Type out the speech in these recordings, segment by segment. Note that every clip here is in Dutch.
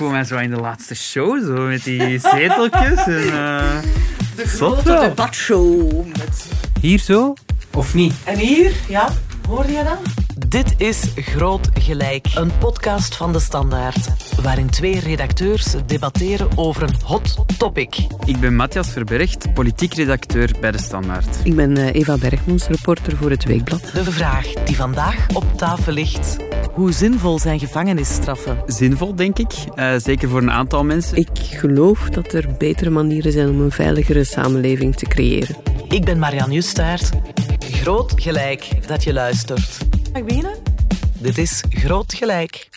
voel mij zo in de laatste show, zo met die zeteltjes. En, uh, de grote debatshow. Met... Hier zo? Of niet? En hier, ja, hoor je dat? Dit is Groot Gelijk, een podcast van De Standaard, waarin twee redacteurs debatteren over een hot topic. Ik ben Matthias Verbergt, politiek redacteur bij De Standaard. Ik ben eh, Eva Bergmans, reporter voor het Weekblad. De vraag die vandaag op tafel ligt. Hoe zinvol zijn gevangenisstraffen? Zinvol, denk ik. Uh, zeker voor een aantal mensen. Ik geloof dat er betere manieren zijn om een veiligere samenleving te creëren. Ik ben Marianne Justaert. Groot gelijk dat je luistert. Mag ik beginnen? Dit is Groot Gelijk.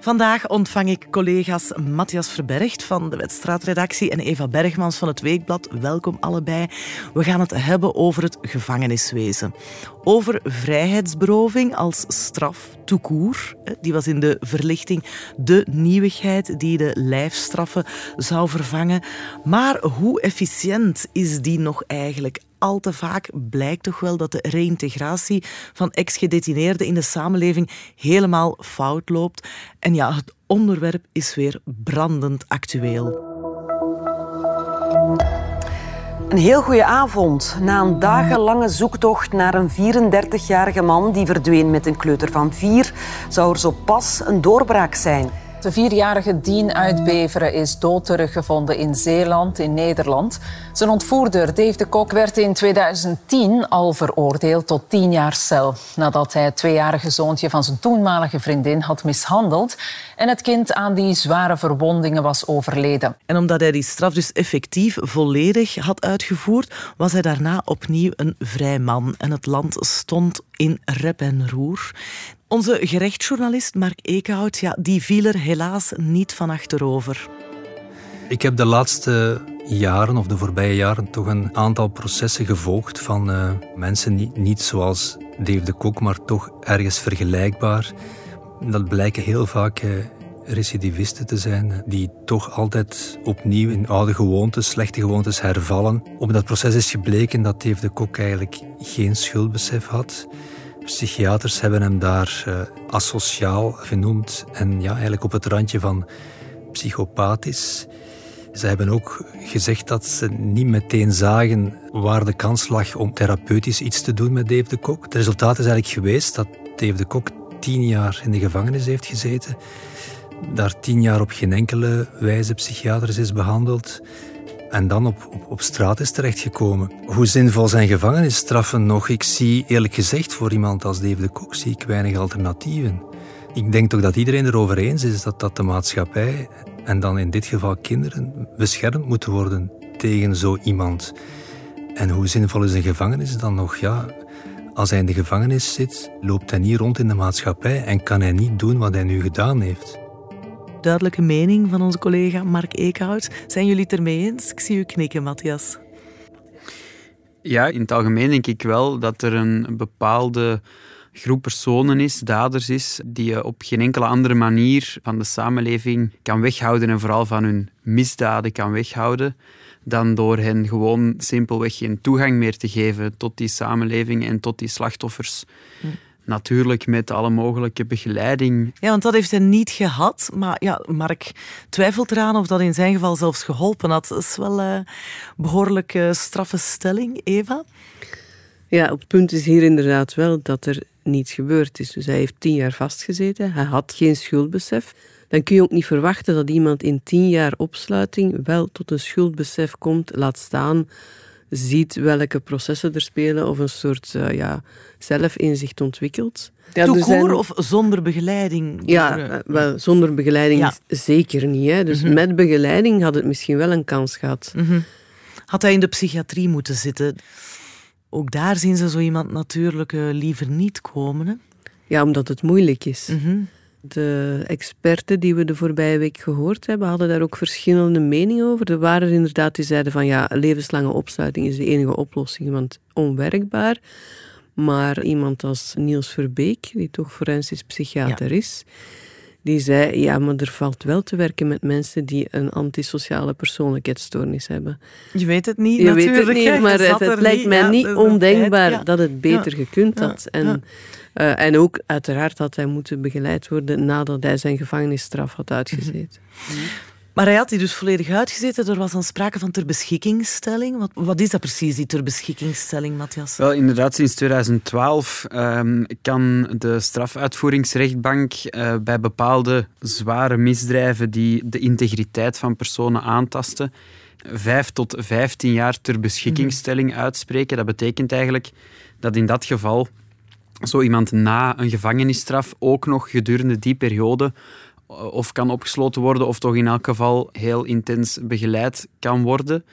Vandaag ontvang ik collega's Matthias Verbergt van de Wedstraatredactie en Eva Bergmans van het Weekblad. Welkom allebei. We gaan het hebben over het gevangeniswezen. Over vrijheidsberoving als straf, toekoer. Die was in de verlichting de nieuwigheid die de lijfstraffen zou vervangen. Maar hoe efficiënt is die nog eigenlijk? Al te vaak blijkt toch wel dat de reïntegratie van ex-gedetineerden in de samenleving helemaal fout loopt. En ja, het onderwerp is weer brandend actueel. Een heel goede avond. Na een dagenlange zoektocht naar een 34-jarige man die verdween met een kleuter van vier, zou er zo pas een doorbraak zijn. De vierjarige Dien uit Beveren is dood teruggevonden in Zeeland, in Nederland. Zijn ontvoerder, Dave de Kok, werd in 2010 al veroordeeld tot tien jaar cel. Nadat hij het tweejarige zoontje van zijn toenmalige vriendin had mishandeld en het kind aan die zware verwondingen was overleden. En omdat hij die straf dus effectief volledig had uitgevoerd, was hij daarna opnieuw een vrij man. En het land stond in rep en roer. Onze gerechtsjournalist Mark Eekhout, ja, die viel er helaas niet van achterover. Ik heb de laatste jaren, of de voorbije jaren, toch een aantal processen gevolgd van uh, mensen, niet, zoals Dave de Kok, maar toch ergens vergelijkbaar. Dat blijken heel vaak uh, recidivisten te zijn, die toch altijd opnieuw in oude gewoontes, slechte gewoontes hervallen. Op dat proces is gebleken dat Dave de Kok eigenlijk geen schuldbesef had. Psychiaters hebben hem daar uh, asociaal genoemd en ja, eigenlijk op het randje van psychopathisch. Ze hebben ook gezegd dat ze niet meteen zagen waar de kans lag om therapeutisch iets te doen met Dave de Kok. Het resultaat is eigenlijk geweest dat Dave de Kok tien jaar in de gevangenis heeft gezeten, daar tien jaar op geen enkele wijze psychiatrisch is behandeld en dan op, op, op straat is terechtgekomen. Hoe zinvol zijn gevangenisstraffen nog? Ik zie eerlijk gezegd voor iemand als Dave de Kok zie ik weinig alternatieven. Ik denk toch dat iedereen erover eens is dat, dat de maatschappij, en dan in dit geval kinderen, beschermd moeten worden tegen zo iemand. En hoe zinvol is een gevangenis dan nog? Ja, als hij in de gevangenis zit, loopt hij niet rond in de maatschappij en kan hij niet doen wat hij nu gedaan heeft duidelijke mening van onze collega Mark Eekhout. Zijn jullie het ermee eens? Ik zie u knikken, Matthias. Ja, in het algemeen denk ik wel dat er een bepaalde groep personen is, daders is, die je op geen enkele andere manier van de samenleving kan weghouden en vooral van hun misdaden kan weghouden, dan door hen gewoon simpelweg geen toegang meer te geven tot die samenleving en tot die slachtoffers. Hm. Natuurlijk met alle mogelijke begeleiding. Ja, want dat heeft hij niet gehad. Maar ja, Mark twijfelt eraan of dat in zijn geval zelfs geholpen had. Dat is wel een behoorlijk straffe stelling, Eva. Ja, het punt is hier inderdaad wel dat er niets gebeurd is. Dus hij heeft tien jaar vastgezeten. Hij had geen schuldbesef. Dan kun je ook niet verwachten dat iemand in tien jaar opsluiting wel tot een schuldbesef komt, laat staan ziet welke processen er spelen of een soort uh, ja, zelfinzicht ontwikkelt. Ja, Toekoor zijn... of zonder begeleiding? Ja, eh, wel, zonder begeleiding zeker niet. Hè. Dus mhm. met begeleiding had het misschien wel een kans gehad. Mhm. Had hij in de psychiatrie moeten zitten? Ook daar zien ze zo iemand natuurlijk uh, liever niet komen. Hè? Ja, omdat het moeilijk is. Mhm. De experten die we de voorbije week gehoord hebben, hadden daar ook verschillende meningen over. Er waren er inderdaad die zeiden van ja, levenslange opsluiting is de enige oplossing, want onwerkbaar. Maar iemand als Niels Verbeek, die toch forensisch psychiater is, die zei, ja, maar er valt wel te werken met mensen die een antisociale persoonlijkheidsstoornis hebben. Je weet het niet, Je natuurlijk. weet het niet, maar het, lijkt mij Ja, niet is een ondenkbaar ja. dat het beter gekund had. En, eh, en ook uiteraard had hij moeten begeleid worden nadat hij zijn gevangenisstraf had uitgezeten. Maar hij had die dus volledig uitgezeten. Er was dan sprake van ter beschikkingstelling. Wat, wat is dat precies, die ter beschikkingstelling, Matthias? Wel, inderdaad, sinds 2012 ehm, kan de strafuitvoeringsrechtbank eh, bij bepaalde zware misdrijven die de integriteit van personen aantasten, vijf tot vijftien jaar ter beschikkingstelling uitspreken. Dat betekent eigenlijk dat in dat geval zo iemand na een gevangenisstraf ook nog gedurende die periode of kan opgesloten worden of toch in elk geval heel intens begeleid kan worden.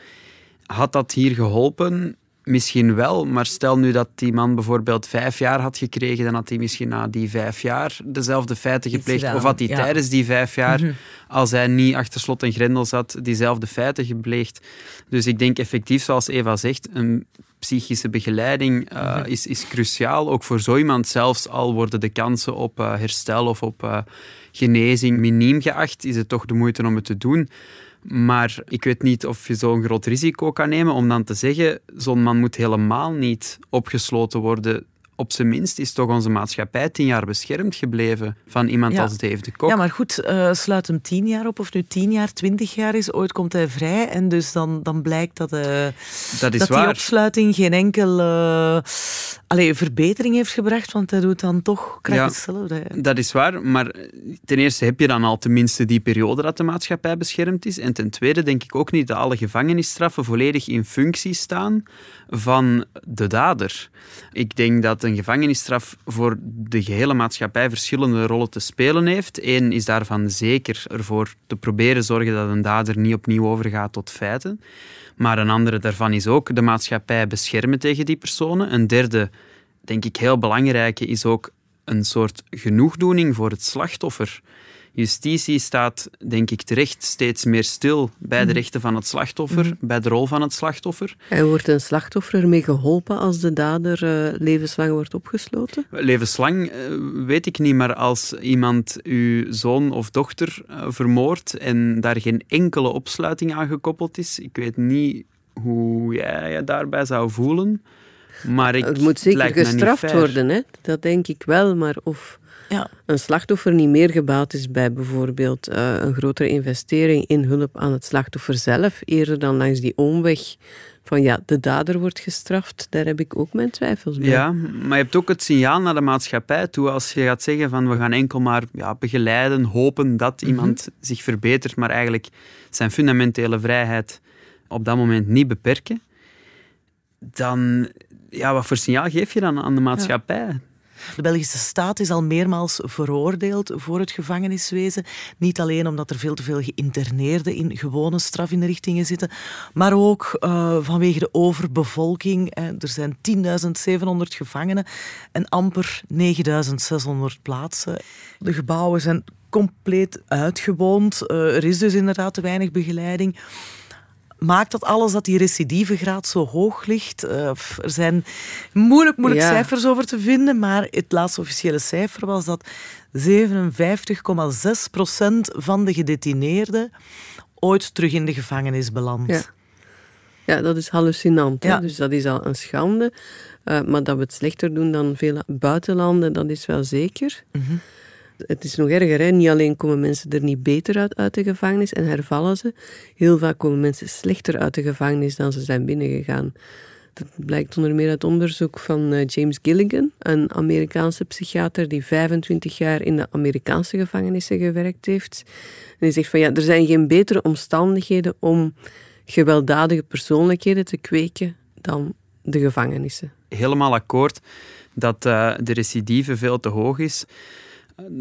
Had dat hier geholpen? Misschien wel, maar stel nu dat die man bijvoorbeeld vijf jaar had gekregen, dan had hij misschien na die vijf jaar dezelfde feiten gepleegd. gedaan, Of had hij ja. tijdens die vijf jaar, als hij niet achter slot en grendel zat, diezelfde feiten gepleegd. Dus ik denk effectief, zoals Eva zegt, een psychische begeleiding eh, Mhm. is, is cruciaal. Ook voor zo iemand zelfs, al worden de kansen op eh, herstel of op eh, genezing miniem geacht, is het toch de moeite om het te doen. Maar ik weet niet of je zo'n groot risico kan nemen om dan te zeggen, zo'n man moet helemaal niet opgesloten worden. Op zijn minst is toch onze maatschappij tien jaar beschermd gebleven van iemand Ja. als Dave de Kok. Ja, maar goed, eh, sluit hem tien jaar op, of nu tien jaar, twintig jaar is. Ooit komt hij vrij en dus dan, dan blijkt dat, eh, dat is dat die opsluiting geen enkel eh, allee, verbetering heeft gebracht, want hij doet dan toch krijg Ja. hetzelfde. Dat is waar, maar ten eerste heb je dan al tenminste die periode dat de maatschappij beschermd is. En ten tweede denk ik ook niet dat alle gevangenisstraffen volledig in functie staan van de dader. Ik denk dat een gevangenisstraf voor de gehele maatschappij verschillende rollen te spelen heeft. Eén is daarvan zeker ervoor te proberen zorgen dat een dader niet opnieuw overgaat tot feiten. Maar een andere daarvan is ook de maatschappij beschermen tegen die personen. Een derde, denk ik heel belangrijke, is ook een soort genoegdoening voor het slachtoffer. Justitie staat, denk ik terecht, steeds meer stil bij de rechten van het slachtoffer, bij de rol van het slachtoffer. En wordt een slachtoffer ermee geholpen als de dader eh, levenslang wordt opgesloten? Levenslang eh, weet ik niet, maar als iemand uw zoon of dochter eh, vermoordt en daar geen enkele opsluiting aan gekoppeld is, ik weet niet hoe jij je daarbij zou voelen. Maar ik, Het moet zeker gestraft worden, hè? dat denk ik wel. Maar of Ja. een slachtoffer niet meer gebaat is bij bijvoorbeeld eh, een grotere investering in hulp aan het slachtoffer zelf, eerder dan langs die omweg van ja, de dader wordt gestraft, daar heb ik ook mijn twijfels bij. Ja, maar je hebt ook het signaal naar de maatschappij toe als je gaat zeggen van we gaan enkel maar ja, begeleiden, hopen dat Mhm. iemand zich verbetert, maar eigenlijk zijn fundamentele vrijheid op dat moment niet beperken. Dan, ja, wat voor signaal geef je dan aan de maatschappij? De Belgische staat is al meermaals veroordeeld voor het gevangeniswezen. Niet alleen omdat er veel te veel geïnterneerden in gewone strafinrichtingen zitten, maar ook eh, vanwege de overbevolking. Er zijn 10.700 gevangenen en amper 9.600 plaatsen. De gebouwen zijn compleet uitgewoond. Eh, er is dus inderdaad te weinig begeleiding maakt dat alles dat die recidivegraad zo hoog ligt? Eh, er zijn moeilijk, moeilijk Ja. cijfers over te vinden, maar het laatste officiële cijfer was dat 57,6 procent van de gedetineerden ooit terug in de gevangenis belandt. Ja. Ja, dat is hallucinant. Ja. Dus dat is al een schande. Eh, maar dat we het slechter doen dan veel buitenlanden, dat is wel zeker. Het is nog erger. Hè? Niet alleen komen mensen er niet beter uit uit de gevangenis en hervallen ze. Heel vaak komen mensen slechter uit de gevangenis dan ze zijn binnengegaan. Dat blijkt onder meer uit onderzoek van eh, James Gilligan, een Amerikaanse psychiater die 25 jaar in de Amerikaanse gevangenissen gewerkt heeft. En die zegt van ja, er zijn geen betere omstandigheden om gewelddadige persoonlijkheden te kweken dan de gevangenissen. Helemaal akkoord dat eh, de recidive veel te hoog is.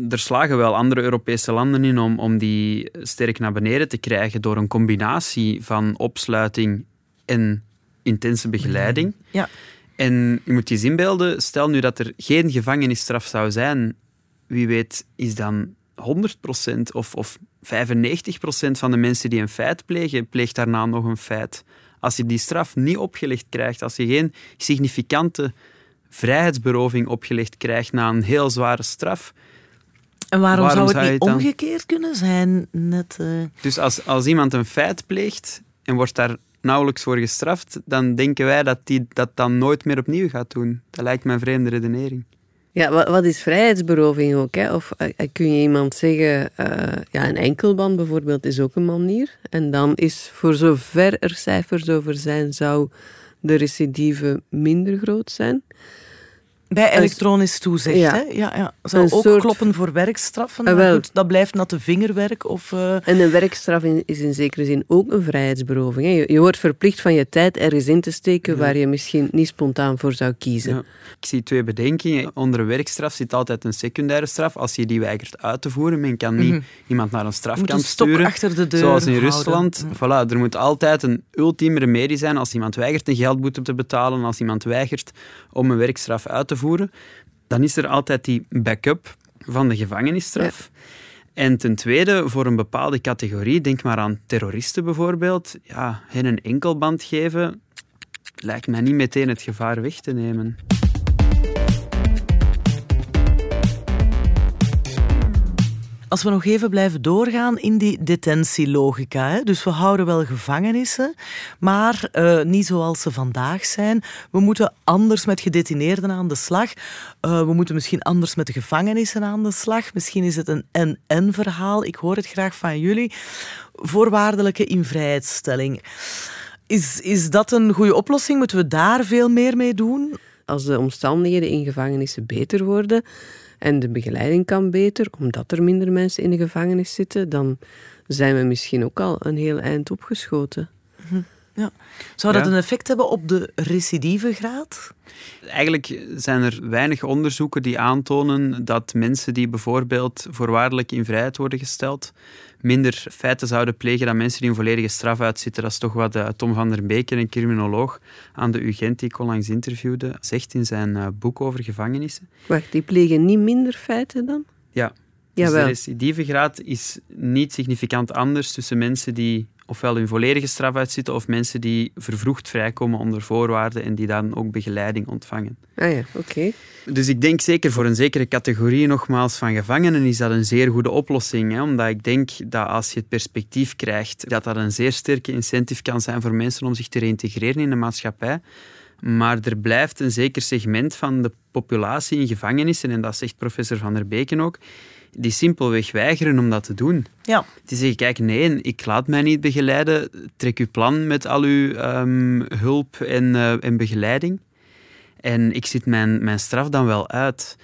Er slagen wel andere Europese landen in om, om die sterk naar beneden te krijgen door een combinatie van opsluiting en intense begeleiding. Ja. En je moet je eens inbeelden, stel nu dat er geen gevangenisstraf zou zijn, wie weet is dan 100% of, of 95% van de mensen die een feit plegen, pleegt daarna nog een feit. Als je die straf niet opgelegd krijgt, als je geen significante vrijheidsberoving opgelegd krijgt na een heel zware straf, En waarom, Waarom zou zou het niet dan- omgekeerd kunnen zijn? Net, eh, Dus als, als iemand een feit pleegt en wordt daar nauwelijks voor gestraft, dan denken wij dat die dat dan nooit meer opnieuw gaat doen. Dat lijkt me een vreemde redenering. Ja, wat, wat is vrijheidsberoving ook? Hè? Of eh, kun je iemand zeggen, eh, ja, een enkelband bijvoorbeeld is ook een manier. En dan is, voor zover er cijfers over zijn, zou de recidive minder groot zijn. Bij elektronisch toezicht, Ja. hè? Ja, ja. Zou Een ook soort- kloppen voor werkstraffen. Ah, maar wel. goed, dat blijft natte vingerwerk. Of, eh, En een werkstraf is in zekere zin ook een vrijheidsberoving. Hè? Je, je wordt verplicht van je tijd ergens in te steken waar je misschien niet spontaan voor zou kiezen. Ja. Ik zie twee bedenkingen. Onder een werkstraf zit altijd een secundaire straf. Als je die weigert uit te voeren, men kan niet Mhm. iemand naar een moet strafkamp sturen. achter de deur Zoals in houden. Rusland. Voilà, er moet altijd een ultieme remedie zijn als iemand weigert een geldboete te betalen, als iemand weigert om een werkstraf uit te voeren. Dan is er altijd die backup van de gevangenisstraf. En ten tweede, voor een bepaalde categorie, denk maar aan terroristen bijvoorbeeld, ja, hen een enkelband geven lijkt mij niet meteen het gevaar weg te nemen. Als we nog even blijven doorgaan in die detentielogica. Hè? Dus we houden wel gevangenissen, maar eh, niet zoals ze vandaag zijn. We moeten anders met gedetineerden aan de slag. Eh, we moeten misschien anders met de gevangenissen aan de slag. Misschien is het een en-en verhaal. Ik hoor het graag van jullie. Voorwaardelijke invrijheidstelling. Is, is dat een goede oplossing? Moeten we daar veel meer mee doen? Als de omstandigheden in gevangenissen beter worden en de begeleiding kan beter, omdat er minder mensen in de gevangenis zitten, dan zijn we misschien ook al een heel eind opgeschoten. Ja. Zou dat Ja. een effect hebben op de recidivegraad? Eigenlijk zijn er weinig onderzoeken die aantonen dat mensen die bijvoorbeeld voorwaardelijk in vrijheid worden gesteld, minder feiten zouden plegen dan mensen die een volledige straf uitzitten. Dat is toch wat eh, Tom van der Beek, een criminoloog aan de UGent die ik onlangs interviewde, zegt in zijn eh, boek over gevangenissen. Wacht, die plegen niet minder feiten dan? Ja, dus de Jawel. recidivegraad is niet significant anders tussen mensen die ofwel hun volledige straf uitzitten of mensen die vervroegd vrijkomen onder voorwaarden en die dan ook begeleiding ontvangen. Ah ja, oké. Dus ik denk zeker voor een zekere categorie nogmaals van gevangenen is dat een zeer goede oplossing. Hè? Omdat ik denk dat als je het perspectief krijgt, dat dat een zeer sterke incentive kan zijn voor mensen om zich te reïntegreren in de maatschappij. Maar er blijft een zeker segment van de populatie in gevangenissen, en dat zegt professor Van der Beken ook, die simpelweg weigeren om dat te doen. Ja. Die zeggen, kijk, nee, ik laat mij niet begeleiden. Trek uw plan met al uw ehm, hulp en, eh, en begeleiding. En ik zit mijn, mijn straf dan wel uit.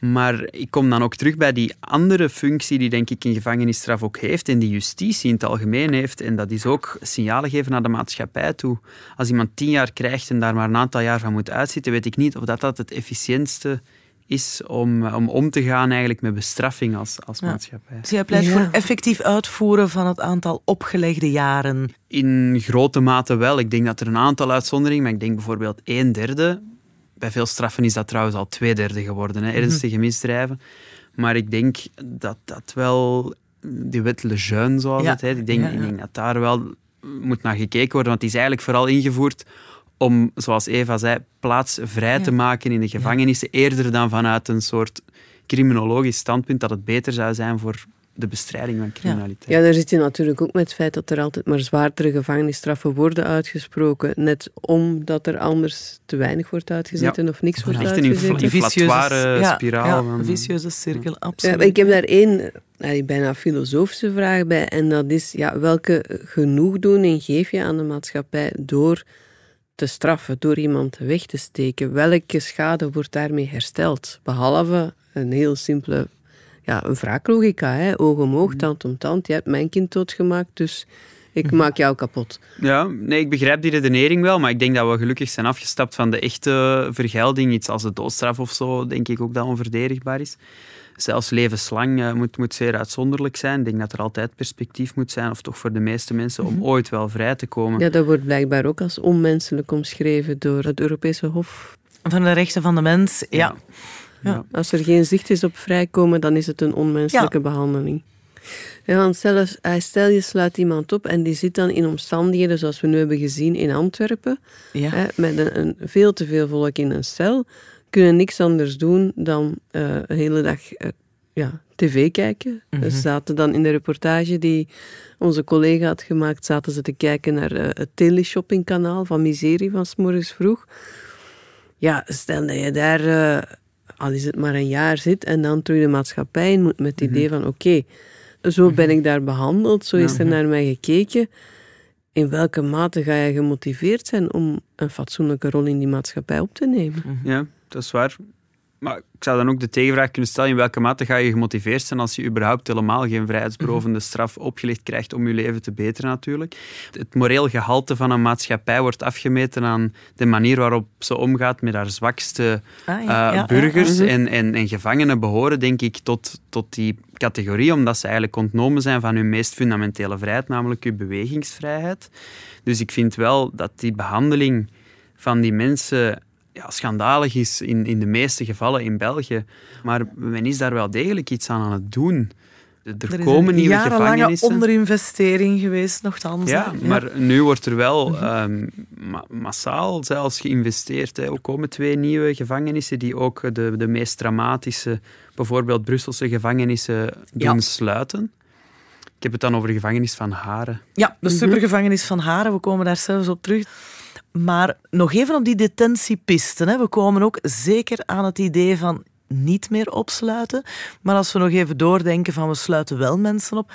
Maar ik kom dan ook terug bij die andere functie die denk ik een gevangenisstraf ook heeft en die justitie in het algemeen heeft. En dat is ook signalen geven naar de maatschappij toe. Als iemand tien jaar krijgt en daar maar een aantal jaar van moet uitzitten, weet ik niet of dat, dat het efficiëntste is om, om om te gaan eigenlijk met bestraffing als, als Ja. maatschappij. Dus jij pleit Ja. voor effectief uitvoeren van het aantal opgelegde jaren. In grote mate wel. Ik denk dat er een aantal uitzonderingen, maar ik denk bijvoorbeeld een derde. Bij veel straffen is dat trouwens al twee derde geworden, hè, ernstige misdrijven. Maar ik denk dat dat wel, die wet Lejeune zoals Ja. het heet, ik denk, Ja, ja. ik denk dat daar wel moet naar gekeken worden, want die is eigenlijk vooral ingevoerd om, zoals Eva zei, plaats vrij te maken in de gevangenissen, eerder dan vanuit een soort criminologisch standpunt dat het beter zou zijn voor de bestrijding van criminaliteit. Ja, daar zit je natuurlijk ook met het feit dat er altijd maar zwaardere gevangenisstraffen worden uitgesproken, net omdat er anders te weinig wordt uitgezet Ja. en of niks wordt Echt een uitgezet. infl- inflatoire ja, spiraal. Een vicieuze cirkel, Ja, absoluut. ik heb daar één eh, bijna filosofische vraag bij. En dat is, ja, welke genoegdoening geef je aan de maatschappij door te straffen, door iemand weg te steken? Welke schade wordt daarmee hersteld? Behalve een heel simpele ja, een wraaklogica. Hè? Oog om oog, tand om tand. Je hebt mijn kind doodgemaakt, dus ik maak jou kapot. Ja, nee, ik begrijp die redenering wel, maar ik denk dat we gelukkig zijn afgestapt van de echte vergelding. Iets als de doodstraf of zo, denk ik ook dat onverdedigbaar is. Zelfs levenslang eh, moet, moet zeer uitzonderlijk zijn. Ik denk dat er altijd perspectief moet zijn, of toch voor de meeste mensen, om ooit wel vrij te komen. Ja, dat wordt blijkbaar ook als onmenselijk omschreven door het Europese Hof. Van de rechten van de mens, ja. Ja. Als er geen zicht is op vrijkomen, dan is het een onmenselijke behandeling. Ja, want zelfs, eh, stel je sluit iemand op en die zit dan in omstandigheden zoals we nu hebben gezien in Antwerpen, ja. hè, met een, een veel te veel volk in een cel, kunnen niks anders doen dan eh, een hele dag eh, ja, tv kijken. Mhm. Ze zaten dan in de reportage die onze collega had gemaakt, zaten ze te kijken naar het teleshoppingkanaal van Miserie van 's morgens vroeg. Ja, stel dat je daar, al is het maar een jaar zit, en dan terug de maatschappij in moet met het idee van oké, zo ben ik daar behandeld, zo is er naar mij gekeken. In welke mate ga je gemotiveerd zijn om een fatsoenlijke rol in die maatschappij op te nemen? Ja, dat is waar. Maar ik zou dan ook de tegenvraag kunnen stellen: in welke mate ga je gemotiveerd zijn als je überhaupt helemaal geen vrijheidsberovende straf opgelegd krijgt om je leven te beteren, natuurlijk? Het moreel gehalte van een maatschappij wordt afgemeten aan de manier waarop ze omgaat met haar zwakste Ah, ja, eh, ja, burgers. ja, en, en, en gevangenen behoren, denk ik, tot, tot die categorie, omdat ze eigenlijk ontnomen zijn van hun meest fundamentele vrijheid, namelijk hun bewegingsvrijheid. Dus ik vind wel dat die behandeling van die mensen ja, schandalig is in, in de meeste gevallen in België. Maar men is daar wel degelijk iets aan aan het doen. Er, Er komen nieuwe gevangenissen. onderinvestering geweest, nogthans. Ja, hè. maar nu wordt er wel ehm, ma- massaal zelfs geïnvesteerd. Hè. Er komen twee nieuwe gevangenissen die ook de, de meest dramatische, bijvoorbeeld Brusselse gevangenissen, doen Ja. sluiten. Ik heb het dan over de gevangenis van Haren. Ja, de supergevangenis van Haren, we komen daar zelfs op terug. Maar nog even op die detentiepisten. Hè. We komen ook zeker aan het idee van niet meer opsluiten. Maar als we nog even doordenken van we sluiten wel mensen op,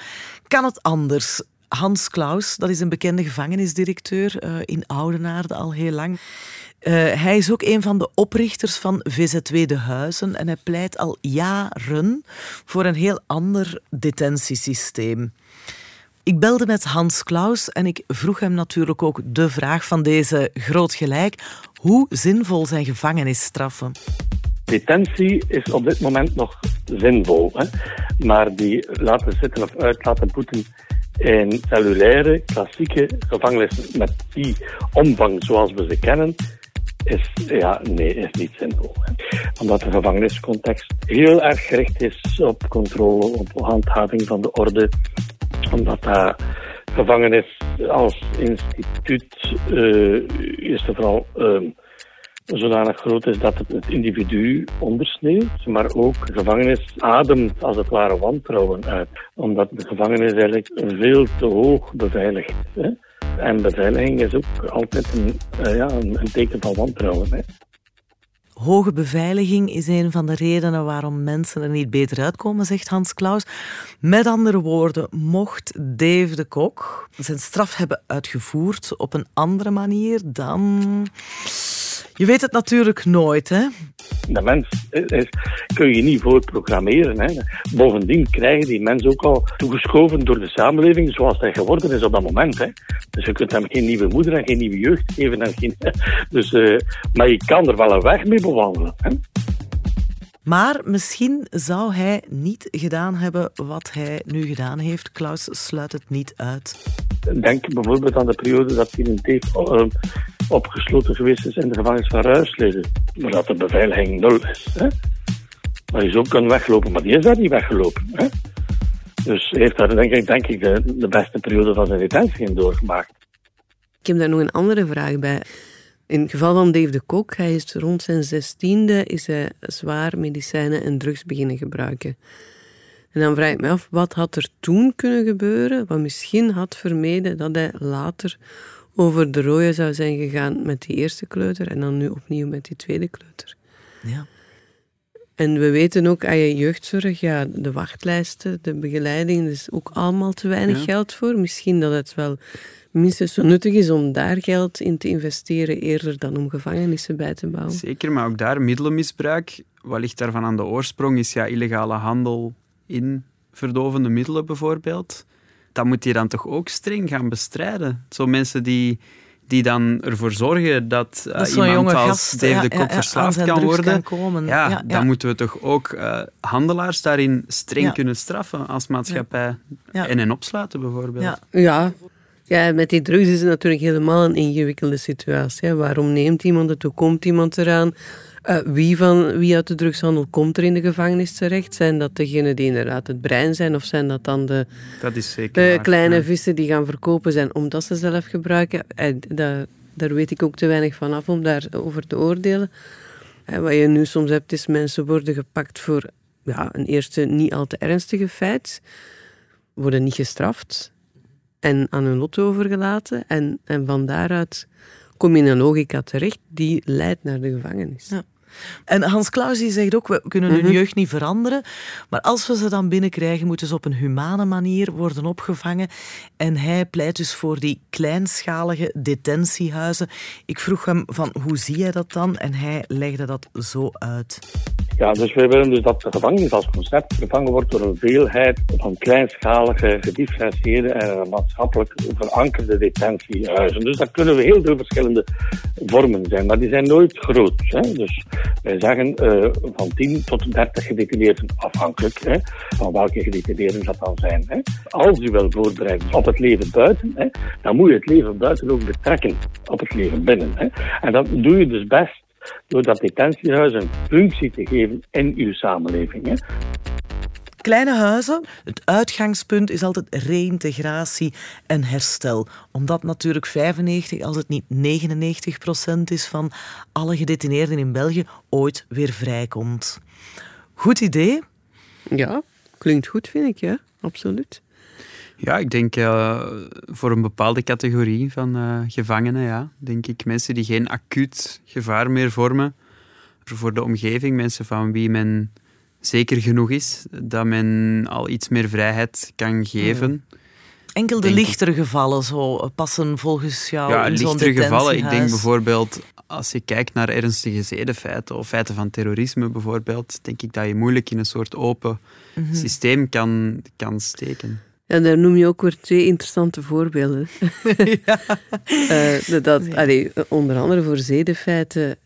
kan het anders. Hans Klaus, dat is een bekende gevangenisdirecteur eh, in Oudenaarde al heel lang. Eh, hij is ook een van de oprichters van VZW De Huizen en hij pleit al jaren voor een heel ander detentiesysteem. Ik belde met Hans Klaus en ik vroeg hem natuurlijk ook de vraag van deze groot gelijk. Hoe zinvol zijn gevangenisstraffen? Detentie is op dit moment nog zinvol. Hè? Maar die laten zitten of uit laten boeten in cellulaire, klassieke gevangenissen met die omvang zoals we ze kennen, is, ja, nee, is niet. Hè? Omdat de gevangeniscontext heel erg gericht is op controle, op handhaving van de orde. Omdat dat gevangenis als instituut uh, eerst en vooral uh, zodanig groot is dat het het individu ondersneeuwt, maar ook gevangenis ademt als het ware wantrouwen uit. Omdat de gevangenis eigenlijk veel te hoog beveiligt. Hè? En beveiliging is ook altijd een, uh, ja, een, een, teken van wantrouwen. Hè? Hoge beveiliging is een van de redenen waarom mensen er niet beter uitkomen, zegt Hans Klaus. Met andere woorden, mocht Dave de Kok zijn straf hebben uitgevoerd op een andere manier, dan. Je weet het natuurlijk nooit, hè? De mens is, kun je niet voorprogrammeren. Hè. Bovendien krijgen die mensen ook al toegeschoven door de samenleving zoals hij geworden is op dat moment. Hè. Dus je kunt hem geen nieuwe moeder en geen nieuwe jeugd geven. En geen, dus, uh, maar je kan er wel een weg mee bewandelen. Hè. Maar misschien zou hij niet gedaan hebben wat hij nu gedaan heeft. Klaus sluit het niet uit. Denk bijvoorbeeld aan de periode dat hij in Teef opgesloten geweest is in de gevangenis van Ruisleden. Maar dat de beveiliging nul is. Hè? Maar zou kunnen weglopen, maar die is daar niet weggelopen. Hè? Dus hij heeft daar denk ik, denk ik de, beste periode van zijn detentie in doorgemaakt. Ik heb daar nog een andere vraag bij. In het geval van Dave de Kok, hij is rond zijn zestiende is hij zwaar medicijnen en drugs beginnen gebruiken. En dan vraag ik me af, wat had er toen kunnen gebeuren, wat misschien had vermeden dat hij later over de rode zou zijn gegaan met die eerste kleuter en dan nu opnieuw met die tweede kleuter. Ja. En we weten ook aan je jeugdzorg, ja, de wachtlijsten, de begeleiding, er is ook allemaal te weinig Ja. geld voor. Misschien dat het wel minstens zo nuttig is om daar geld in te investeren eerder dan om gevangenissen bij te bouwen. Zeker, maar ook daar middelenmisbruik. Wat ligt daarvan aan de oorsprong? Is ja illegale handel in verdovende middelen bijvoorbeeld. Dat moet je dan toch ook streng gaan bestrijden. Zo mensen die, die dan ervoor zorgen dat, uh, Dat zo'n iemand jonge als gast Dave ja, de ja, Kok ja, aan verslaafd kan worden. kan komen. Ja, Ja, dan moeten we toch ook uh, handelaars daarin streng Ja. kunnen straffen als maatschappij. Ja. En hen opsluiten bijvoorbeeld. Ja. Ja. ja, met die drugs is het natuurlijk helemaal een ingewikkelde situatie. hè. Waarom neemt iemand het? Hoe komt iemand eraan? Eh, wie, van, wie uit de drugshandel komt er in de gevangenis terecht? Zijn dat degenen die inderdaad het brein zijn? Of zijn dat dan de, Dat is zeker de waar. kleine Ja. vissen die gaan verkopen zijn omdat ze zelf gebruiken? Eh, daar, daar weet ik ook te weinig van af om daarover te oordelen. En wat je nu soms hebt, is mensen worden gepakt voor ja, een eerste niet al te ernstige feit, worden niet gestraft en aan hun lot overgelaten. En, en van daaruit kom je in een logica terecht die leidt naar de gevangenis. Ja. En Hans Klaus die zegt ook, we kunnen hun Mhm. jeugd niet veranderen, maar als we ze dan binnenkrijgen, moeten ze op een humane manier worden opgevangen. En hij pleit dus voor die kleinschalige detentiehuizen. Ik vroeg hem van, hoe zie jij dat dan? En hij legde dat zo uit. Ja, dus wij willen dus dat de gevangenis als concept vervangen wordt door een veelheid van kleinschalige, gedifferentieerde en maatschappelijk verankerde detentiehuizen. Dus dat kunnen we heel veel verschillende vormen zijn, maar die zijn nooit groot. Hè. Dus wij zeggen eh, van 10 tot 30 gedetineerden, afhankelijk hè, van welke gedetineerden dat dan zijn. Hè. Als u wil voorbereiden op het leven buiten, hè, dan moet je het leven buiten ook betrekken op het leven binnen. Hè. En dat doe je dus best door dat detentiehuis een functie te geven in uw samenleving. Hè. Kleine huizen, het uitgangspunt is altijd reïntegratie en herstel. Omdat natuurlijk 95, als het niet 99 procent is van alle gedetineerden in België, ooit weer vrijkomt. Goed idee. Ja, klinkt goed, vind ik, ja, absoluut. Ja, ik denk eh, voor een bepaalde categorie van eh, gevangenen, ja, denk ik mensen die geen acuut gevaar meer vormen voor de omgeving, mensen van wie men zeker genoeg is dat men al iets meer vrijheid kan geven. Enkel de Denk ik. lichtere gevallen zo passen volgens jou Ja, in zo'n lichtere gevallen. Ik denk bijvoorbeeld, als je kijkt naar ernstige zedenfeiten of feiten van terrorisme bijvoorbeeld, denk ik dat je moeilijk in een soort open Mhm. systeem kan, kan steken. En daar noem je ook weer twee interessante voorbeelden. Eh, dat, allee, onder andere voor zedenfeiten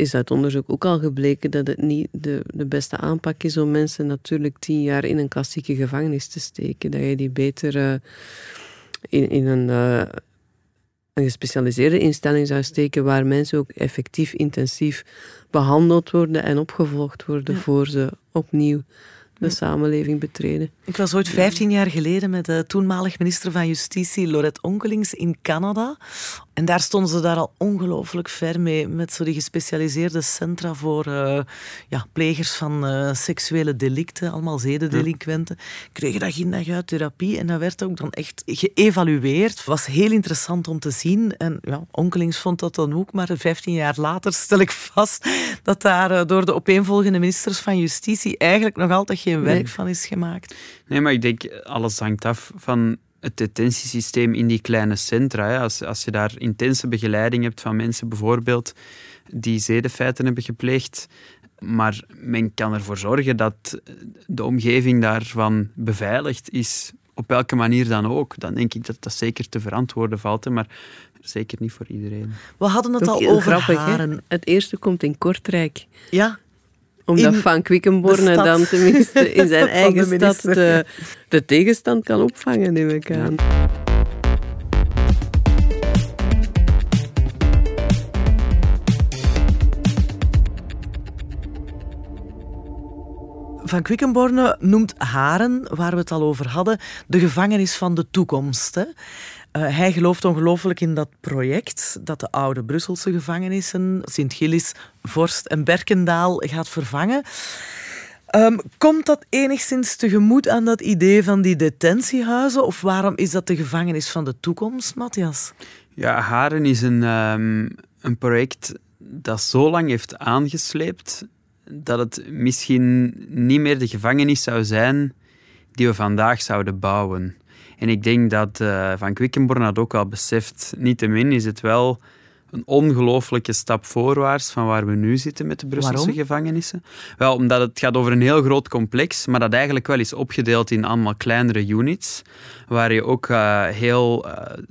is uit onderzoek ook al gebleken dat het niet de, de beste aanpak is om mensen natuurlijk tien jaar in een klassieke gevangenis te steken. Dat je die beter eh, in, in een, eh, een gespecialiseerde instelling zou steken waar mensen ook effectief intensief behandeld worden en opgevolgd worden voor ze opnieuw de samenleving betreden. Ik was ooit 15 jaar geleden met de toenmalig minister van Justitie, Lorette Onkelings, in Canada. En daar stonden ze daar al ongelooflijk ver mee, met zo die gespecialiseerde centra voor eh, ja, plegers van eh, seksuele delicten, allemaal zedendelinquenten. Kregen dag in dag uit therapie en dat werd ook dan echt geëvalueerd. Het was heel interessant om te zien. En ja, Onkelings vond dat dan ook, maar 15 jaar later stel ik vast dat daar eh, door de opeenvolgende ministers van Justitie eigenlijk nog altijd geen werk Nee. van is gemaakt. Nee, maar ik denk, alles hangt af van het detentiesysteem in die kleine centra. Hè. Als, als je daar intense begeleiding hebt van mensen bijvoorbeeld die zedenfeiten hebben gepleegd, maar men kan ervoor zorgen dat de omgeving daarvan beveiligd is, op welke manier dan ook, dan denk ik dat dat zeker te verantwoorden valt. Hè, maar zeker niet voor iedereen. We hadden het Ook al over grappig, hè? haren. Het eerste komt in Kortrijk. Ja, Omdat In Van Quickenborne dan tenminste in zijn eigen de stad de tegenstand kan opvangen, neem ik aan. Van Quickenborne noemt Haren, waar we het al over hadden, de gevangenis van de toekomst. Hè. Eh, hij gelooft ongelooflijk in dat project dat de oude Brusselse gevangenissen, Sint-Gillis, Vorst en Berkendaal gaat vervangen. Ehm, komt dat enigszins tegemoet aan dat idee van die detentiehuizen? Of waarom is dat de gevangenis van de toekomst, Matthias? Ja, Haren is een, ehm, een project dat zo lang heeft aangesleept dat het misschien niet meer de gevangenis zou zijn die we vandaag zouden bouwen. En ik denk dat eh, Van Quickenborne dat ook al beseft. Niettemin is het wel een ongelooflijke stap voorwaarts van waar we nu zitten met de Brusselse Waarom? gevangenissen. Wel, omdat het gaat over een heel groot complex, maar dat eigenlijk wel is opgedeeld in allemaal kleinere units, waar je ook eh, heel eh,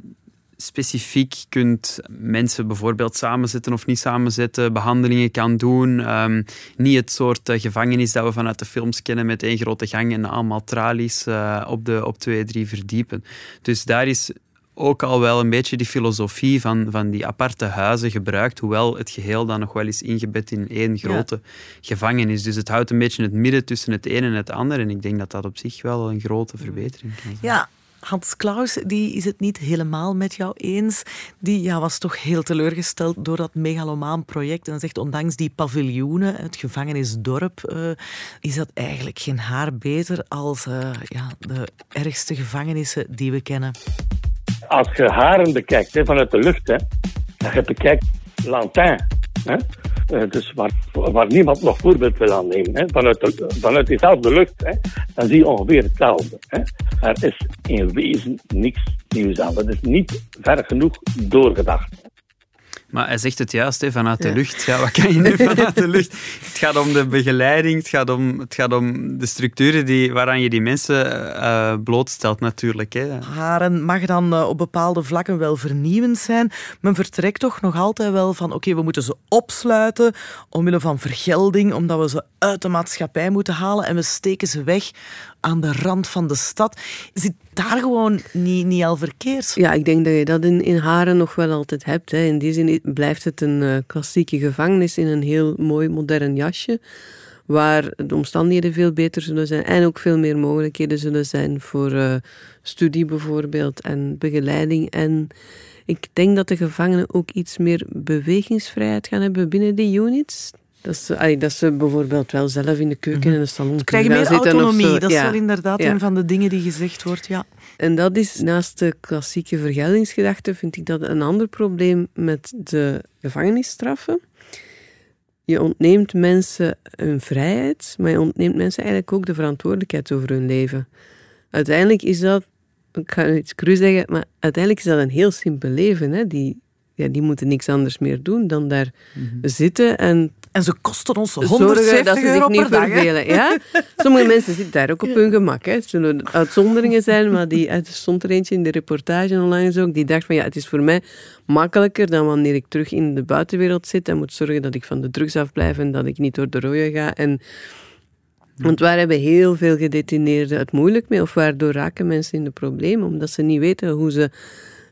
specifiek kunt mensen bijvoorbeeld samenzetten of niet samenzetten, behandelingen kan doen. Ehm, niet het soort eh, gevangenis dat we vanuit de films kennen met één grote gang en allemaal tralies eh, op, de, op twee, drie verdiepen. Dus daar is ook al wel een beetje die filosofie van, van die aparte huizen gebruikt, hoewel het geheel dan nog wel is ingebed in één grote gevangenis. Dus het houdt een beetje het midden tussen het een en het ander en ik denk dat dat op zich wel een grote verbetering kan zijn. Ja, Hans Klaus die is het niet helemaal met jou eens. Die ja, was toch heel teleurgesteld door dat megalomaan project. En zegt, ondanks die paviljoenen, het gevangenisdorp, uh, is dat eigenlijk geen haar beter als uh, ja, de ergste gevangenissen die we kennen. Als je haren bekijkt vanuit de lucht, hè, en je bekijkt Lantin, hè, dus waar, waar, niemand nog voorbeeld wil aannemen, hè, vanuit, de, vanuit diezelfde lucht, hè, dan zie je ongeveer hetzelfde. Hè. Er is in wezen niks nieuws aan. Dat is niet ver genoeg doorgedacht. Maar hij zegt het juist, hè, vanuit de lucht. Ja, wat kan je nu vanuit de lucht? Het gaat om de begeleiding, het gaat om, het gaat om de structuren die, waaraan je die mensen uh, blootstelt natuurlijk. Hè. Haren mag dan uh, op bepaalde vlakken wel vernieuwend zijn. Men vertrekt toch nog altijd wel van oké, we moeten ze opsluiten omwille van vergelding, omdat we ze uit de maatschappij moeten halen en we steken ze weg aan de rand van de stad. Zit daar gewoon niet, niet al verkeerd? Ja, ik denk dat je dat in, in Haren nog wel altijd hebt. Hè. In die zin blijft het een uh, klassieke gevangenis in een heel mooi modern jasje. Waar de omstandigheden veel beter zullen zijn en ook veel meer mogelijkheden zullen zijn voor uh, studie bijvoorbeeld en begeleiding. En ik denk dat de gevangenen ook iets meer bewegingsvrijheid gaan hebben binnen die units. Dat ze, dat ze bijvoorbeeld wel zelf in de keuken en de salon krijgen meer autonomie. Dat is wel inderdaad een van de dingen die gezegd wordt. Ja. En dat is naast de klassieke vergeldingsgedachte, vind ik dat een ander probleem met de gevangenisstraffen. Je ontneemt mensen hun vrijheid, maar je ontneemt mensen eigenlijk ook de verantwoordelijkheid over hun leven. Uiteindelijk is dat, ik ga iets cru zeggen, maar uiteindelijk is dat een heel simpel leven. Hè? Die, ja, die moeten niks anders meer doen dan daar mhm. zitten en en ze kosten ons 170 dat ze zich niet vervelen. Ja? Sommige mensen zitten daar ook op hun gemak. Hè. Het zullen uitzonderingen zijn, maar die, er stond er eentje in de reportage onlangs ook, die dacht van ja, het is voor mij makkelijker dan wanneer ik terug in de buitenwereld zit en moet zorgen dat ik van de drugs afblijf en dat ik niet door de rode ga. En, want waar hebben heel veel gedetineerden het moeilijk mee of waardoor raken mensen in de problemen omdat ze niet weten hoe ze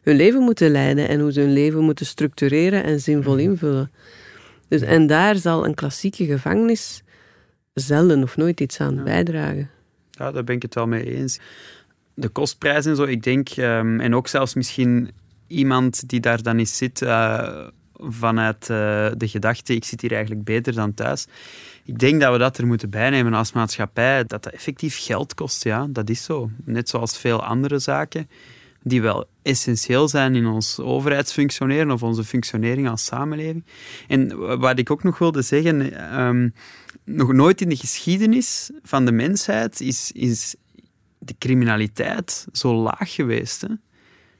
hun leven moeten leiden en hoe ze hun leven moeten structureren en zinvol mhm. invullen. Dus, en daar zal een klassieke gevangenis zelden of nooit iets aan bijdragen. Ja, daar ben ik het wel mee eens. De kostprijzen en zo, ik denk, ehm, en ook zelfs misschien iemand die daar dan eens zit uh, vanuit uh, de gedachte, ik zit hier eigenlijk beter dan thuis. Ik denk dat we dat er moeten bijnemen als maatschappij, dat dat effectief geld kost. Ja, dat is zo. Net zoals veel andere zaken die wel essentieel zijn in ons overheidsfunctioneren of onze functionering als samenleving. En wat ik ook nog wilde zeggen, um, nog nooit in de geschiedenis van de mensheid is, is de criminaliteit zo laag geweest. Hè?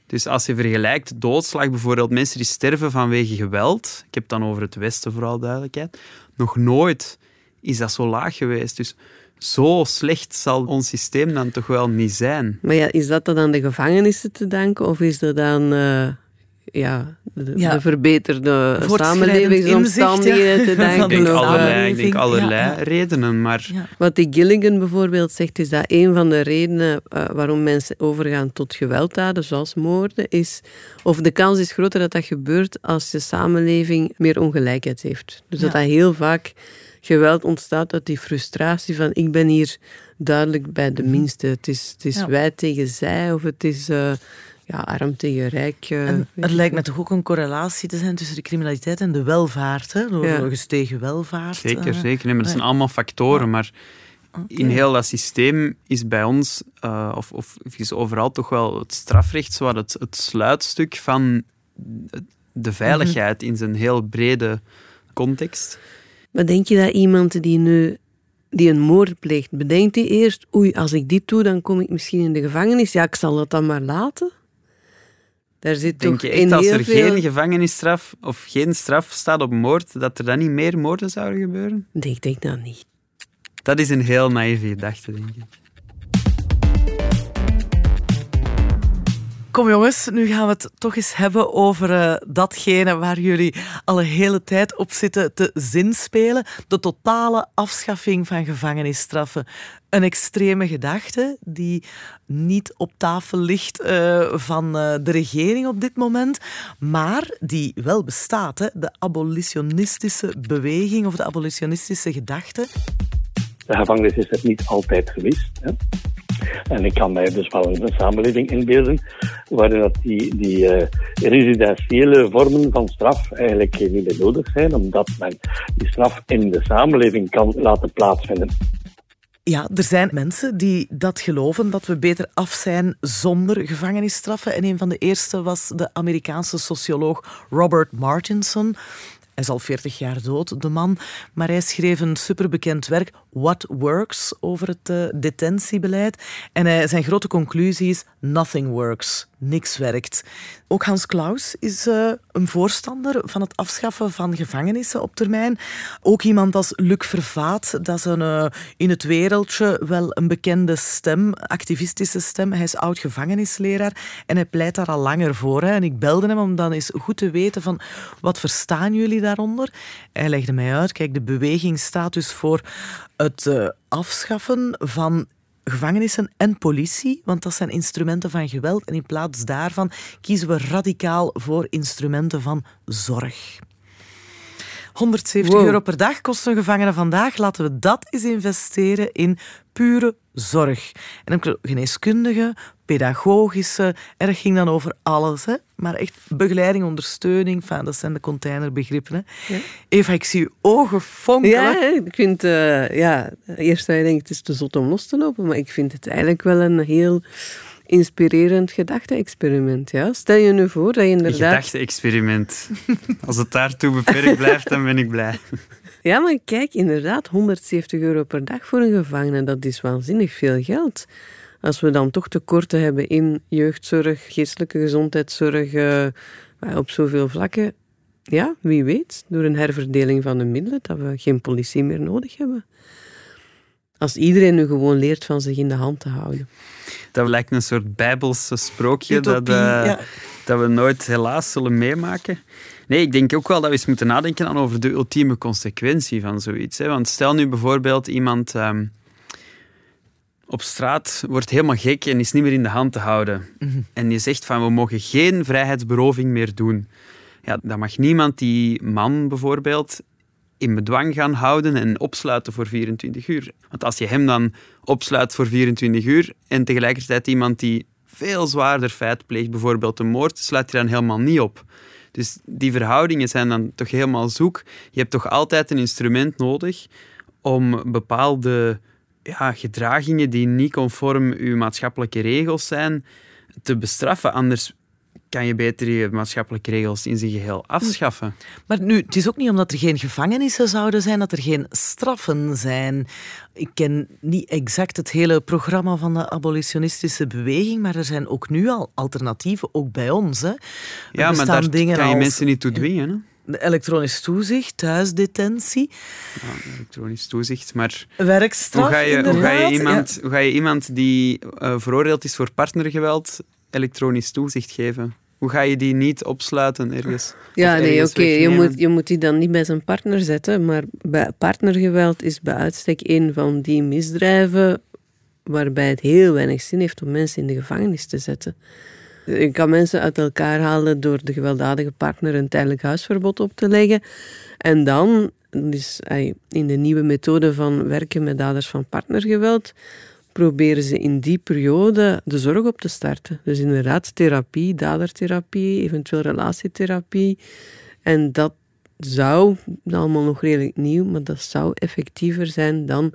Dus als je vergelijkt doodslag, bijvoorbeeld mensen die sterven vanwege geweld, ik heb het dan over het Westen vooral duidelijkheid, nog nooit is dat zo laag geweest. Dus zo slecht zal ons systeem dan toch wel niet zijn. Maar ja, is dat dan aan de gevangenissen te danken of is dat dan uh, ja, de, ja. verbeterde samenlevingsomstandigheden te danken? Ik denk allerlei, ik denk allerlei redenen. Maar... Wat die Gilligan bijvoorbeeld zegt, is dat een van de redenen uh, waarom mensen overgaan tot gewelddaden, zoals moorden, is of de kans is groter dat dat gebeurt als de samenleving meer ongelijkheid heeft. Dus dat dat heel vaak geweld ontstaat uit die frustratie van ik ben hier duidelijk bij de mhm. minste. Het is, het is wij tegen zij of het is uh, ja, arm tegen rijk. Uh, het lijkt me toch ook een correlatie te zijn tussen de criminaliteit en de welvaart. Hè? Door ja. gestegen welvaart. Zeker, uh, zeker. Nee, maar dat zijn allemaal factoren. Maar in heel dat systeem is bij ons, of, of is overal toch wel het strafrecht zo het, het sluitstuk van de veiligheid in zijn heel brede context. Maar denk je dat iemand die nu die een moord pleegt, bedenkt hij eerst, oei, als ik dit doe, dan kom ik misschien in de gevangenis. Ja, ik zal dat dan maar laten. Daar zit Denk toch je echt, als er geen gevangenisstraf of geen straf staat op moord, dat er dan niet meer moorden zouden gebeuren? Nee, ik denk dat niet. Dat is een heel naïeve gedachte, denk ik. Kom jongens, nu gaan we het toch eens hebben over uh, datgene waar jullie al een hele tijd op zitten te zinspelen. De totale afschaffing van gevangenisstraffen. Een extreme gedachte die niet op tafel ligt uh, van uh, de regering op dit moment, maar die wel bestaat. Hè? De abolitionistische beweging of de abolitionistische gedachte. De gevangenis is het niet altijd geweest. Hè? En ik kan mij dus wel een, samenleving inbeelden waarin dat die, die uh, residentiële vormen van straf eigenlijk niet meer nodig zijn, omdat men die straf in de samenleving kan laten plaatsvinden. Ja, er zijn mensen die dat geloven, dat we beter af zijn zonder gevangenisstraffen. En een van de eerste was de Amerikaanse socioloog Robert Martinson. Hij is al 40 jaar dood, de man. Maar hij schreef een superbekend werk, What Works, over het uh, detentiebeleid. En zijn grote conclusie is: Nothing works. Niks werkt. Ook Hans Klaus is uh, een voorstander van het afschaffen van gevangenissen op termijn. Ook iemand als Luc Vervaat, dat is een, uh, in het wereldje wel een bekende stem, activistische stem. Hij is oud gevangenisleraar en hij pleit daar al langer voor. Hè. En ik belde hem om dan eens goed te weten van wat verstaan jullie daaronder. Hij legde mij uit, kijk, de beweging staat dus voor het uh, afschaffen van gevangenissen en politie, want dat zijn instrumenten van geweld. En in plaats daarvan kiezen we radicaal voor instrumenten van zorg. 170 euro per dag kost een gevangene vandaag. Laten we dat eens investeren in pure zorg. En dan geneeskundige, pedagogische, en dat ging dan over alles. Hè? Maar echt begeleiding, ondersteuning, enfin, dat zijn de containerbegrippen. Hè? Ja. Eva, ik zie je ogen fonkelen. Ja, ik vind, uh, ja, eerst zou je denken het is te zot om los te lopen, maar ik vind het eigenlijk wel een heel inspirerend gedachte-experiment. Ja? Stel je nu voor dat je inderdaad... Een gedachte-experiment. Als het daartoe beperkt blijft, dan ben ik blij. Ja, maar kijk, inderdaad, 170 euro per dag voor een gevangene, dat is waanzinnig veel geld. Als we dan toch tekorten hebben in jeugdzorg, geestelijke gezondheidszorg, uh, op zoveel vlakken, ja, wie weet, door een herverdeling van de middelen, dat we geen politie meer nodig hebben. Als iedereen nu gewoon leert van zich in de hand te houden. Dat lijkt een soort bijbelse sprookje dat, uh, dat we nooit helaas zullen meemaken. Nee, ik denk ook wel dat we eens moeten nadenken aan over de ultieme consequentie van zoiets. Hè. Want stel nu bijvoorbeeld iemand um, op straat wordt helemaal gek en is niet meer in de hand te houden. Mhm. En je zegt van we mogen geen vrijheidsberoving meer doen. Ja, dan mag niemand die man bijvoorbeeld in bedwang gaan houden en opsluiten voor 24 uur. Want als je hem dan opsluit voor 24 uur en tegelijkertijd iemand die veel zwaarder feit pleegt, bijvoorbeeld een moord, sluit je dan helemaal niet op. Dus die verhoudingen zijn dan toch helemaal zoek. Je hebt toch altijd een instrument nodig om bepaalde ja, gedragingen die niet conform uw maatschappelijke regels zijn, te bestraffen. Anders kan je beter je maatschappelijke regels in zijn geheel afschaffen. Maar nu, het is ook niet omdat er geen gevangenissen zouden zijn, dat er geen straffen zijn. Ik ken niet exact het hele programma van de abolitionistische beweging, maar er zijn ook nu al alternatieven, ook bij ons. Hè. ja, maar daar kan je mensen niet toe dwingen. Hè? elektronisch toezicht, thuisdetentie. Ja, elektronisch toezicht, maar... Werkstraf, hoe ga je, hoe ga je, iemand, hoe ga je iemand die uh, veroordeeld is voor partnergeweld elektronisch toezicht geven? Hoe ga je die niet opsluiten ergens? Ja, nee, oké. Je, moet, je moet die dan niet bij zijn partner zetten, maar bij partnergeweld is bij uitstek een van die misdrijven waarbij het heel weinig zin heeft om mensen in de gevangenis te zetten. Je kan mensen uit elkaar halen door de gewelddadige partner een tijdelijk huisverbod op te leggen. En dan, dus in de nieuwe methode van werken met daders van partnergeweld, proberen ze in die periode de zorg op te starten. Dus inderdaad therapie, dadertherapie, eventueel relatietherapie. En dat zou, allemaal nog redelijk nieuw, maar dat zou effectiever zijn dan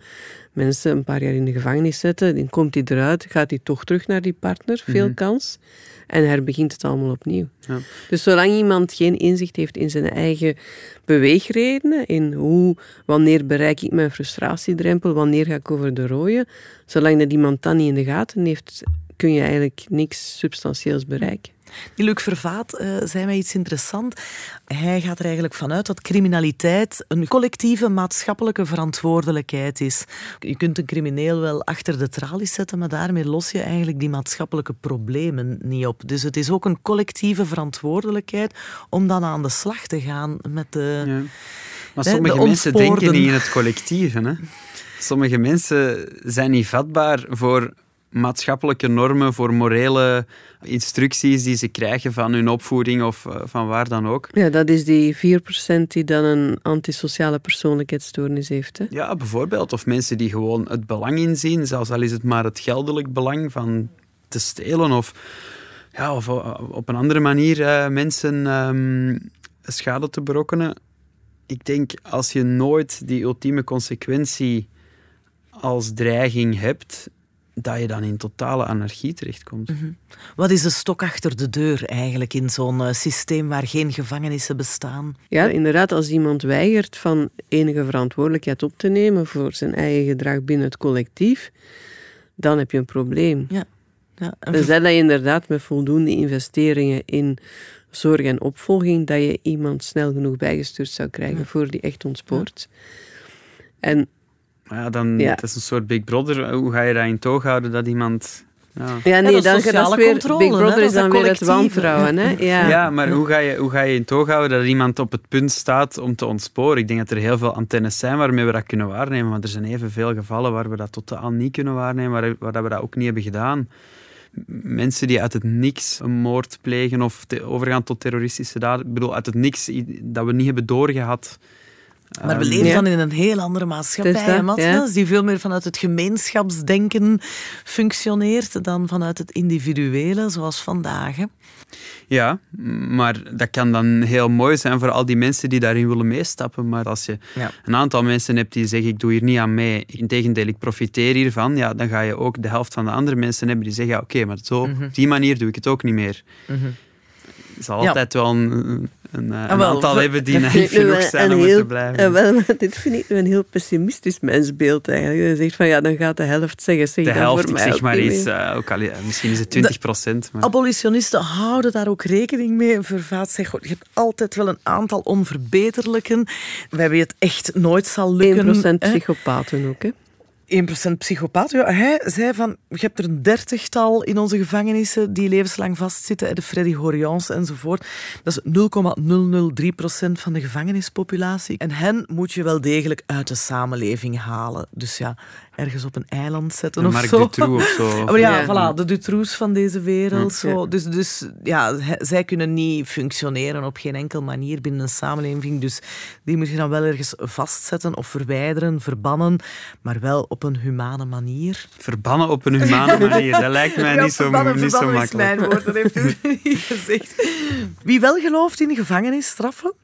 mensen een paar jaar in de gevangenis zetten. Dan komt hij eruit, gaat hij toch terug naar die partner, veel mhm. kans. En herbegint het allemaal opnieuw. Ja. Dus zolang iemand geen inzicht heeft in zijn eigen beweegredenen, in hoe, wanneer bereik ik mijn frustratiedrempel, wanneer ga ik over de rode, zolang dat iemand dat niet in de gaten heeft, kun je eigenlijk niks substantieels bereiken. Die Luc Vervaat uh, zei mij iets interessants. Hij gaat er eigenlijk vanuit dat criminaliteit een collectieve maatschappelijke verantwoordelijkheid is. Je kunt een crimineel wel achter de tralies zetten, maar daarmee los je eigenlijk die maatschappelijke problemen niet op. Dus het is ook een collectieve verantwoordelijkheid om dan aan de slag te gaan met de. Ja. Maar sommige mensen denken niet in het collectieve. Hè? Sommige mensen zijn niet vatbaar voor maatschappelijke normen, voor morele instructies die ze krijgen van hun opvoeding of eh, van waar dan ook. Ja, dat is die 4% die dan een antisociale persoonlijkheidsstoornis heeft. Hè? Ja, bijvoorbeeld. Of mensen die gewoon het belang inzien, zelfs al is het maar het geldelijk belang van te stelen of, ja, of eh, op een andere manier uh, mensen um, schade te berokkenen. Ik denk, als je nooit die ultieme consequentie als dreiging hebt, dat je dan in totale anarchie terechtkomt. Mm -hmm. Wat is de stok achter de deur eigenlijk in zo'n uh, systeem waar geen gevangenissen bestaan? Ja, inderdaad, als iemand weigert van enige verantwoordelijkheid op te nemen voor zijn eigen gedrag binnen het collectief, dan heb je een probleem. Ja. Ja, en dus dat je inderdaad met voldoende investeringen in zorg en opvolging, dat je iemand snel genoeg bijgestuurd zou krijgen ja. voor die echt ontspoort. Ja. En maar ja, dan ja. het is een soort Big Brother. Hoe ga je dat in toog houden dat iemand... Ja, ja nee, dan dat weer... Big Brother hè? is dan weer het wantrouwen. Hè? Ja. ja, maar hoe ga, je, hoe ga je in toog houden dat iemand op het punt staat om te ontsporen? Ik denk dat er heel veel antennes zijn waarmee we dat kunnen waarnemen, maar er zijn evenveel gevallen waar we dat totaal niet kunnen waarnemen, waar, waar we dat ook niet hebben gedaan. Mensen die uit het niks een moord plegen of overgaan tot terroristische daden. Ik bedoel, uit het niks dat we niet hebben doorgehad maar we leven dan in een heel andere maatschappij, dat, ja. die veel meer vanuit het gemeenschapsdenken functioneert dan vanuit het individuele, zoals vandaag. Hè? Ja, maar dat kan dan heel mooi zijn voor al die mensen die daarin willen meestappen. Maar als je ja. een aantal mensen hebt die zeggen, ik doe hier niet aan mee, integendeel, ik profiteer hiervan, ja, dan ga je ook de helft van de andere mensen hebben die zeggen, ja, oké, maar zo, mm op die manier doe ik het ook niet meer. Mm -hmm. Er zal altijd wel een een, uh, een aantal hebben die naïef genoeg zijn om heel, te blijven. Uh, wel, dit vind ik een heel pessimistisch mensbeeld eigenlijk. Je zegt van ja, dan gaat de helft zeggen. Zeg de helft, voor mij zeg maar iets. Uh, ook al, misschien is het 20 procent. Abolitionisten houden daar ook rekening mee. Vervaat zegt, je hebt altijd wel een aantal onverbeterlijken. Wij weten het echt nooit zal lukken. 1% psychopaten ook, hè? 1% psychopaat. Hij zei van, je hebt er een dertigtal in onze gevangenissen die levenslang vastzitten, de Freddy Horians enzovoort. Dat is 0,003% van de gevangenispopulatie. En hen moet je wel degelijk uit de samenleving halen. Dus ja, ergens op een eiland zetten of Mark zo. Dutroux of zo. Maar ja, voilà, de Dutroux van deze wereld. Zo. Dus, dus ja, zij kunnen niet functioneren op geen enkele manier binnen een samenleving. Dus die moet je dan wel ergens vastzetten of verwijderen, verbannen, maar wel op een humane manier. Verbannen op een humane manier, dat lijkt mij niet, zo, niet zo makkelijk. Is mijn woord, dat heeft u niet gezegd. Wie wel gelooft in gevangenisstraffen,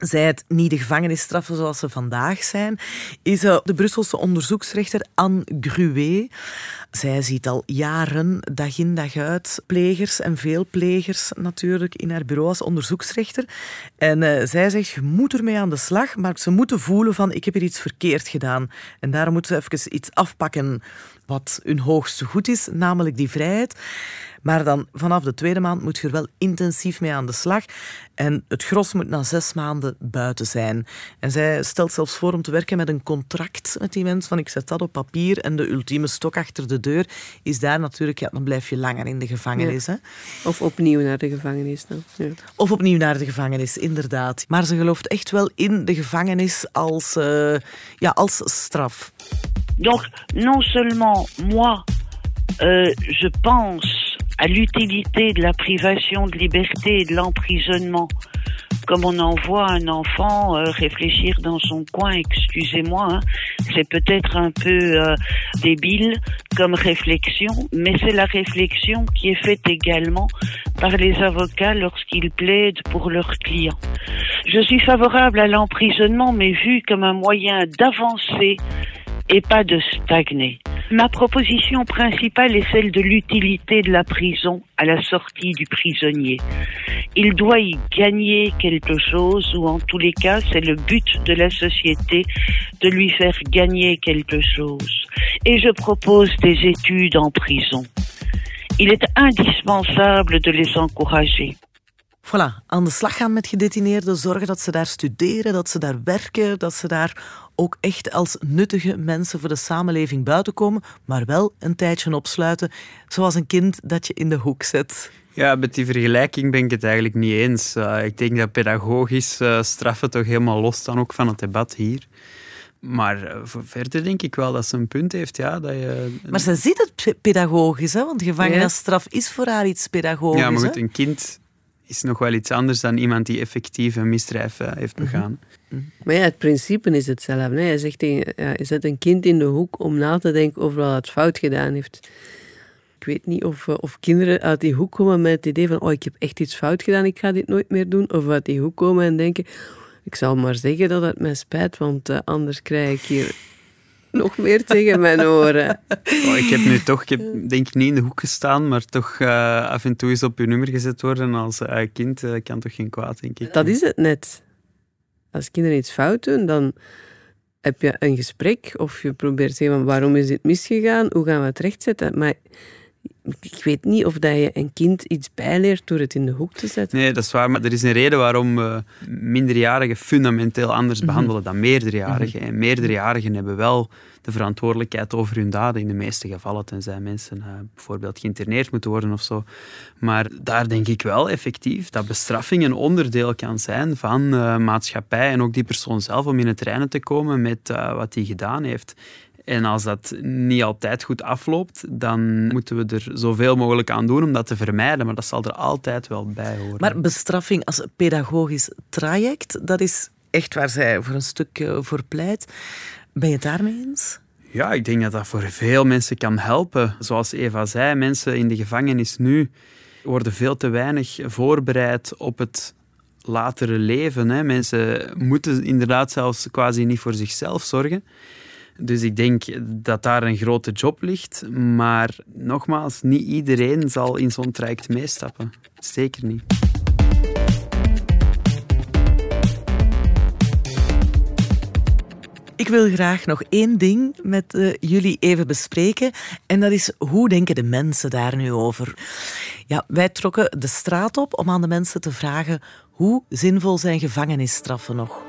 zij het niet de gevangenisstraffen zoals ze vandaag zijn, is eh, de Brusselse onderzoeksrechter Anne Gruet. Zij ziet al jaren, dag in dag uit, plegers en veel plegers natuurlijk in haar bureau als onderzoeksrechter. En uh, zij zegt, je moet ermee aan de slag, maar ze moeten voelen van, ik heb hier iets verkeerd gedaan. En daarom moeten ze even iets afpakken wat hun hoogste goed is, namelijk die vrijheid. Maar dan vanaf de tweede maand moet je er wel intensief mee aan de slag. En het gros moet na zes maanden buiten zijn. En zij stelt zelfs voor om te werken met een contract met die mensen. Van ik zet dat op papier en de ultieme stok achter de deur is daar natuurlijk, ja, dan blijf je langer in de gevangenis. Hè? Of opnieuw naar de gevangenis dan. Ja. Of opnieuw naar de gevangenis, inderdaad. Maar ze gelooft echt wel in de gevangenis als, uh, ja, als straf. Donc, non seulement moi, euh, je pense à l'utilité de la privation de liberté et de l'emprisonnement, comme on envoie un enfant euh, réfléchir dans son coin, excusez-moi, hein, c'est peut-être un peu euh, débile comme réflexion, mais c'est la réflexion qui est faite également par les avocats lorsqu'ils plaident pour leurs clients. Je suis favorable à l'emprisonnement, mais vu comme un moyen d'avancer et pas de stagner. Ma proposition principale est celle de l'utilité de la prison à la sortie du prisonnier. Il doit y gagner quelque chose, ou en tous les cas, c'est le but de la société de lui faire gagner quelque chose. Et je propose des études en prison. Il est indispensable de les encourager. Voilà, aan de slag gaan met gedetineerden, zorgen dat ze daar studeren, dat ze daar werken, dat ook echt als nuttige mensen voor de samenleving buiten komen, maar wel een tijdje opsluiten, zoals een kind dat je in de hoek zet. Ja, met die vergelijking ben ik het eigenlijk niet eens. Uh, ik denk dat pedagogisch uh, straffen toch helemaal los staan, ook van het debat hier. Maar eh, verder denk ik wel dat ze een punt heeft. Ja, dat je, Maar ze ziet het pe- pedagogisch, hè? want gevangenisstraf is voor haar iets pedagogisch. ja, maar goed, hè? een kind is nog wel iets anders dan iemand die effectief een misdrijf eh, heeft begaan. Maar ja, het principe is hetzelfde. Hè. Je zegt tegen, ja, je zet een kind in de hoek om na te denken over wat het fout gedaan heeft. Ik weet niet of, eh, of kinderen uit die hoek komen met het idee van oh, ik heb echt iets fout gedaan, ik ga dit nooit meer doen. Of uit die hoek komen en denken, ik zal maar zeggen dat het mij spijt, want eh, anders krijg ik hier nog meer tegen mijn oren. Oh, ik heb nu toch, ik heb denk ik niet in de hoek gestaan, maar toch eh, af en toe eens op je nummer gezet worden als eh, kind kan toch geen kwaad, denk ik. Dat is het net. Als kinderen iets fout doen, dan heb je een gesprek of je probeert te zeggen waarom is dit misgegaan, hoe gaan we het rechtzetten. Maar ik weet niet of dat je een kind iets bijleert door het in de hoek te zetten. Nee, dat is waar. Maar er is een reden waarom we minderjarigen fundamenteel anders behandelen dan meerderjarigen. En meerderjarigen hebben wel de verantwoordelijkheid over hun daden in de meeste gevallen, tenzij mensen eh, bijvoorbeeld geïnterneerd moeten worden of zo. Maar daar denk ik wel effectief dat bestraffing een onderdeel kan zijn van eh, maatschappij en ook die persoon zelf om in het reinen te komen met eh, wat hij gedaan heeft. En als dat niet altijd goed afloopt, dan moeten we er zoveel mogelijk aan doen om dat te vermijden. Maar dat zal er altijd wel bij horen. Maar bestraffing als pedagogisch traject, dat is echt waar zij voor een stuk eh, voor pleit. Ben je het daarmee eens? Ja, ik denk dat dat voor veel mensen kan helpen. Zoals Eva zei, mensen in de gevangenis nu worden veel te weinig voorbereid op het latere leven. Hè. Mensen moeten inderdaad zelfs quasi niet voor zichzelf zorgen. Dus ik denk dat daar een grote job ligt. Maar nogmaals, niet iedereen zal in zo'n traject meestappen. Zeker niet. Ik wil graag nog één ding met eh, jullie even bespreken. En dat is, hoe denken de mensen daar nu over? Ja, wij trokken de straat op om aan de mensen te vragen hoe zinvol zijn gevangenisstraffen nog?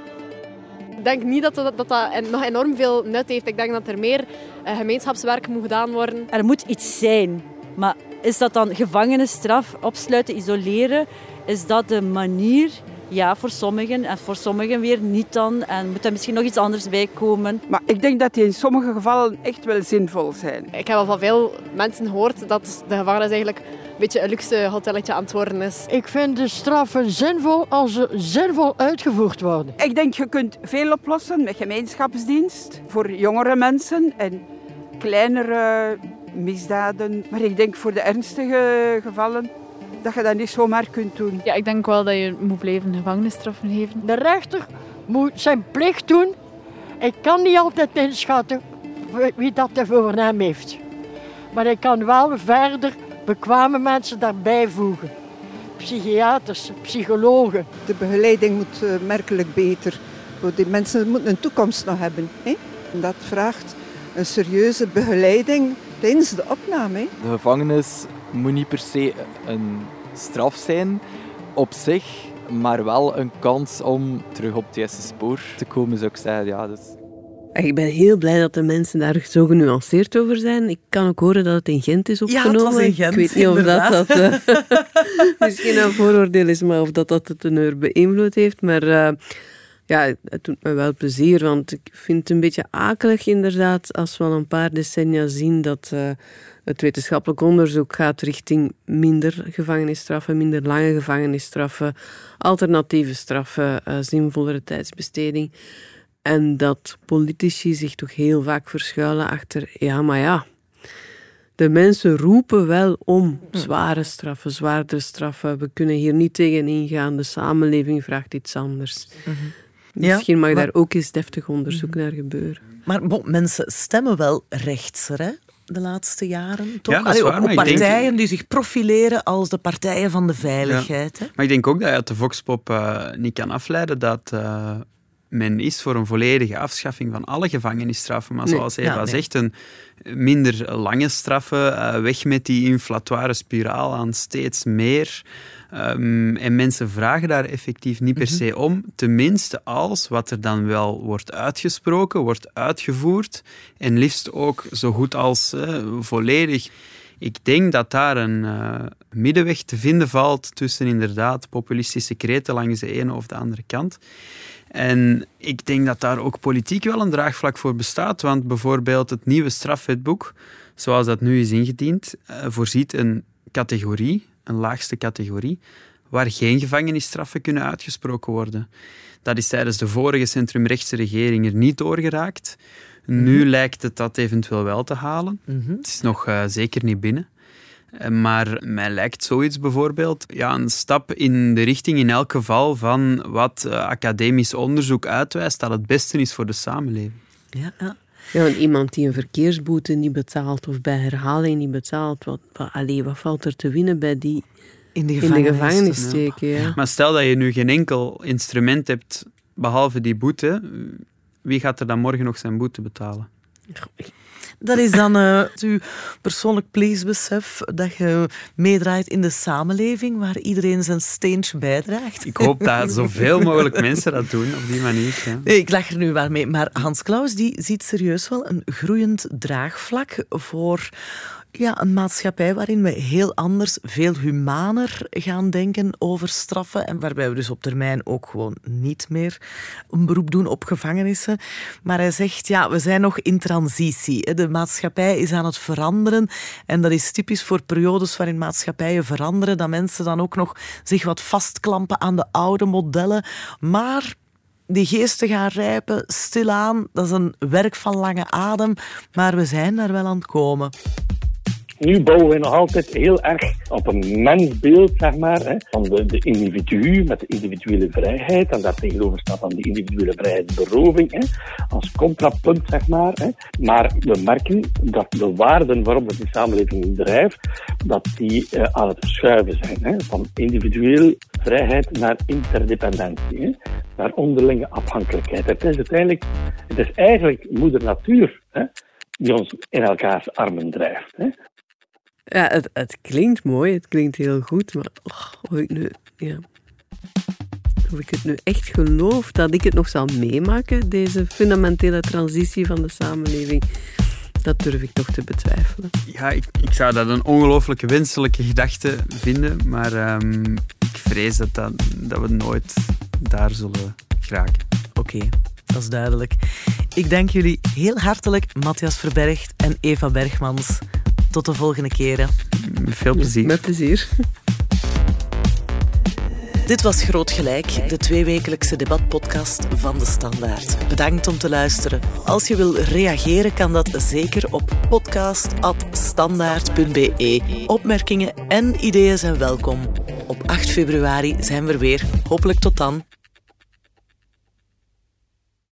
Ik denk niet dat dat, dat, dat en- nog enorm veel nut heeft. Ik denk dat er meer eh, gemeenschapswerk moet gedaan worden. Er moet iets zijn. Maar is dat dan gevangenisstraf, opsluiten, isoleren? Is dat de manier? Ja, voor sommigen. En voor sommigen weer niet dan. En moet er misschien nog iets anders bij komen. Maar ik denk dat die in sommige gevallen echt wel zinvol zijn. Ik heb al van veel mensen gehoord dat de gevangenis eigenlijk beetje een luxe hotelletje aan het worden is. Ik vind de straffen zinvol als ze zinvol uitgevoerd worden. Ik denk je kunt veel oplossen met gemeenschapsdienst voor jongere mensen en kleinere misdaden. Maar ik denk voor de ernstige gevallen dat je dat niet zomaar kunt doen. Ja, ik denk wel dat je moet blijven gevangenisstraffen geven. De rechter moet zijn plicht doen. Ik kan niet altijd inschatten wie dat er voor hem heeft. Maar ik kan wel verder bekwame mensen daarbij voegen. Psychiaters, psychologen. De begeleiding moet eh, merkelijk beter. Die mensen moeten een toekomst nog hebben. Hè? En dat vraagt een serieuze begeleiding tijdens de opname. Hè? De gevangenis moet niet per se een straf zijn op zich, maar wel een kans om terug op het juiste spoor te komen, zou ik zeggen. Ja, dus Ik ben heel blij dat de mensen daar zo genuanceerd over zijn. Ik kan ook horen dat het in Gent is Ja, het opgenomen. was in Gent, ik weet niet of dat, dat eh, misschien een vooroordeel is, maar of dat, dat het een uur beïnvloed heeft. Maar eh, ja, het doet me wel plezier, want ik vind het een beetje akelig inderdaad als we al een paar decennia zien dat eh, het wetenschappelijk onderzoek gaat richting minder gevangenisstraffen, minder lange gevangenisstraffen, alternatieve straffen, eh, zinvollere tijdsbesteding. En dat politici zich toch heel vaak verschuilen achter, ja, maar ja, de mensen roepen wel om zware straffen, zwaardere straffen. We kunnen hier niet tegen ingaan, de samenleving vraagt iets anders. Ja, Misschien mag maar- daar ook eens deftig onderzoek naar gebeuren. Maar bon, mensen stemmen wel rechtser, hè? De laatste jaren, toch? Ja, dat is Allee, waar, op, maar op ik denk- partijen die zich profileren als de partijen van de veiligheid. Hè? Maar ik denk ook dat je uit de Voxpop eh, niet kan afleiden dat eh, men is voor een volledige afschaffing van alle gevangenisstraffen. Maar Nee, zoals Eva ja, nee. zegt, een minder lange straffen, eh, weg met die inflatoire spiraal aan steeds meer. Ehm, en mensen vragen daar effectief niet per se om. Tenminste als wat er dan wel wordt uitgesproken, wordt uitgevoerd. En liefst ook zo goed als eh, volledig Ik denk dat daar een uh, middenweg te vinden valt tussen inderdaad populistische kreten langs de ene of de andere kant. En ik denk dat daar ook politiek wel een draagvlak voor bestaat, want bijvoorbeeld het nieuwe strafwetboek, zoals dat nu is ingediend, uh, voorziet een categorie, een laagste categorie, waar geen gevangenisstraffen kunnen uitgesproken worden. Dat is tijdens de vorige centrumrechtse regering er niet doorgeraakt. Nu mhm. lijkt het dat eventueel wel te halen. Mhm. Het is nog uh, zeker niet binnen. Eh, maar mij lijkt zoiets bijvoorbeeld ja, een stap in de richting in elk geval van wat uh, academisch onderzoek uitwijst dat het beste is voor de samenleving. Ja, ja. Ja, iemand die een verkeersboete niet betaalt of bij herhaling niet betaalt, wat, wat, allee, wat valt er te winnen bij die in de gevangenis, steken? Ja. Maar stel dat je nu geen enkel instrument hebt behalve die boete, wie gaat er dan morgen nog zijn boete betalen? Dat is dan uh, uw persoonlijk pleesbesef dat je meedraait in de samenleving waar iedereen zijn steentje bijdraagt. Ik hoop dat zoveel mogelijk mensen dat doen op die manier. Ja. Nee, ik lach er nu maar mee. Maar Hans Klaus die ziet serieus wel een groeiend draagvlak voor ja, een maatschappij waarin we heel anders, veel humaner gaan denken over straffen en waarbij we dus op termijn ook gewoon niet meer een beroep doen op gevangenissen. Maar hij zegt, ja, we zijn nog in transitie. De maatschappij is aan het veranderen en dat is typisch voor periodes waarin maatschappijen veranderen, dat mensen dan ook nog zich wat vastklampen aan de oude modellen. Maar die geesten gaan rijpen, stilaan. Dat is een werk van lange adem, maar we zijn daar wel aan het komen. Nu bouwen we nog altijd heel erg op een mensbeeld, zeg maar, hè, van de, de individu met de individuele vrijheid. En daar tegenover staat dan de individuele vrijheidsberoving, hè, als contrapunt, zeg maar. Hè. Maar we merken dat de waarden waarop de samenleving drijft, dat die uh, aan het verschuiven zijn. Hè, van individueel vrijheid naar interdependentie, naar onderlinge afhankelijkheid. Het is uiteindelijk, het is eigenlijk moeder natuur. Hè, die ons in elkaars armen drijft. Hè. Ja, het, het klinkt mooi, het klinkt heel goed, maar oh, of, ik nu, ja, of ik het nu echt geloof dat ik het nog zal meemaken, deze fundamentele transitie van de samenleving, dat durf ik toch te betwijfelen. Ja, ik, ik zou dat een ongelooflijke wenselijke gedachte vinden, maar um, ik vrees dat, dat, dat we nooit daar zullen geraken. Oké. Dat is duidelijk. Ik dank jullie heel hartelijk, Matthias Verbergt en Eva Bergmans. Tot de volgende keren. Veel plezier. Met plezier. Dit was Groot Gelijk, de tweewekelijkse debatpodcast van De Standaard. Bedankt om te luisteren. Als je wil reageren, kan dat zeker op podcast.standaard.be. Opmerkingen en ideeën zijn welkom. Op 8 februari zijn we weer. Hopelijk tot dan.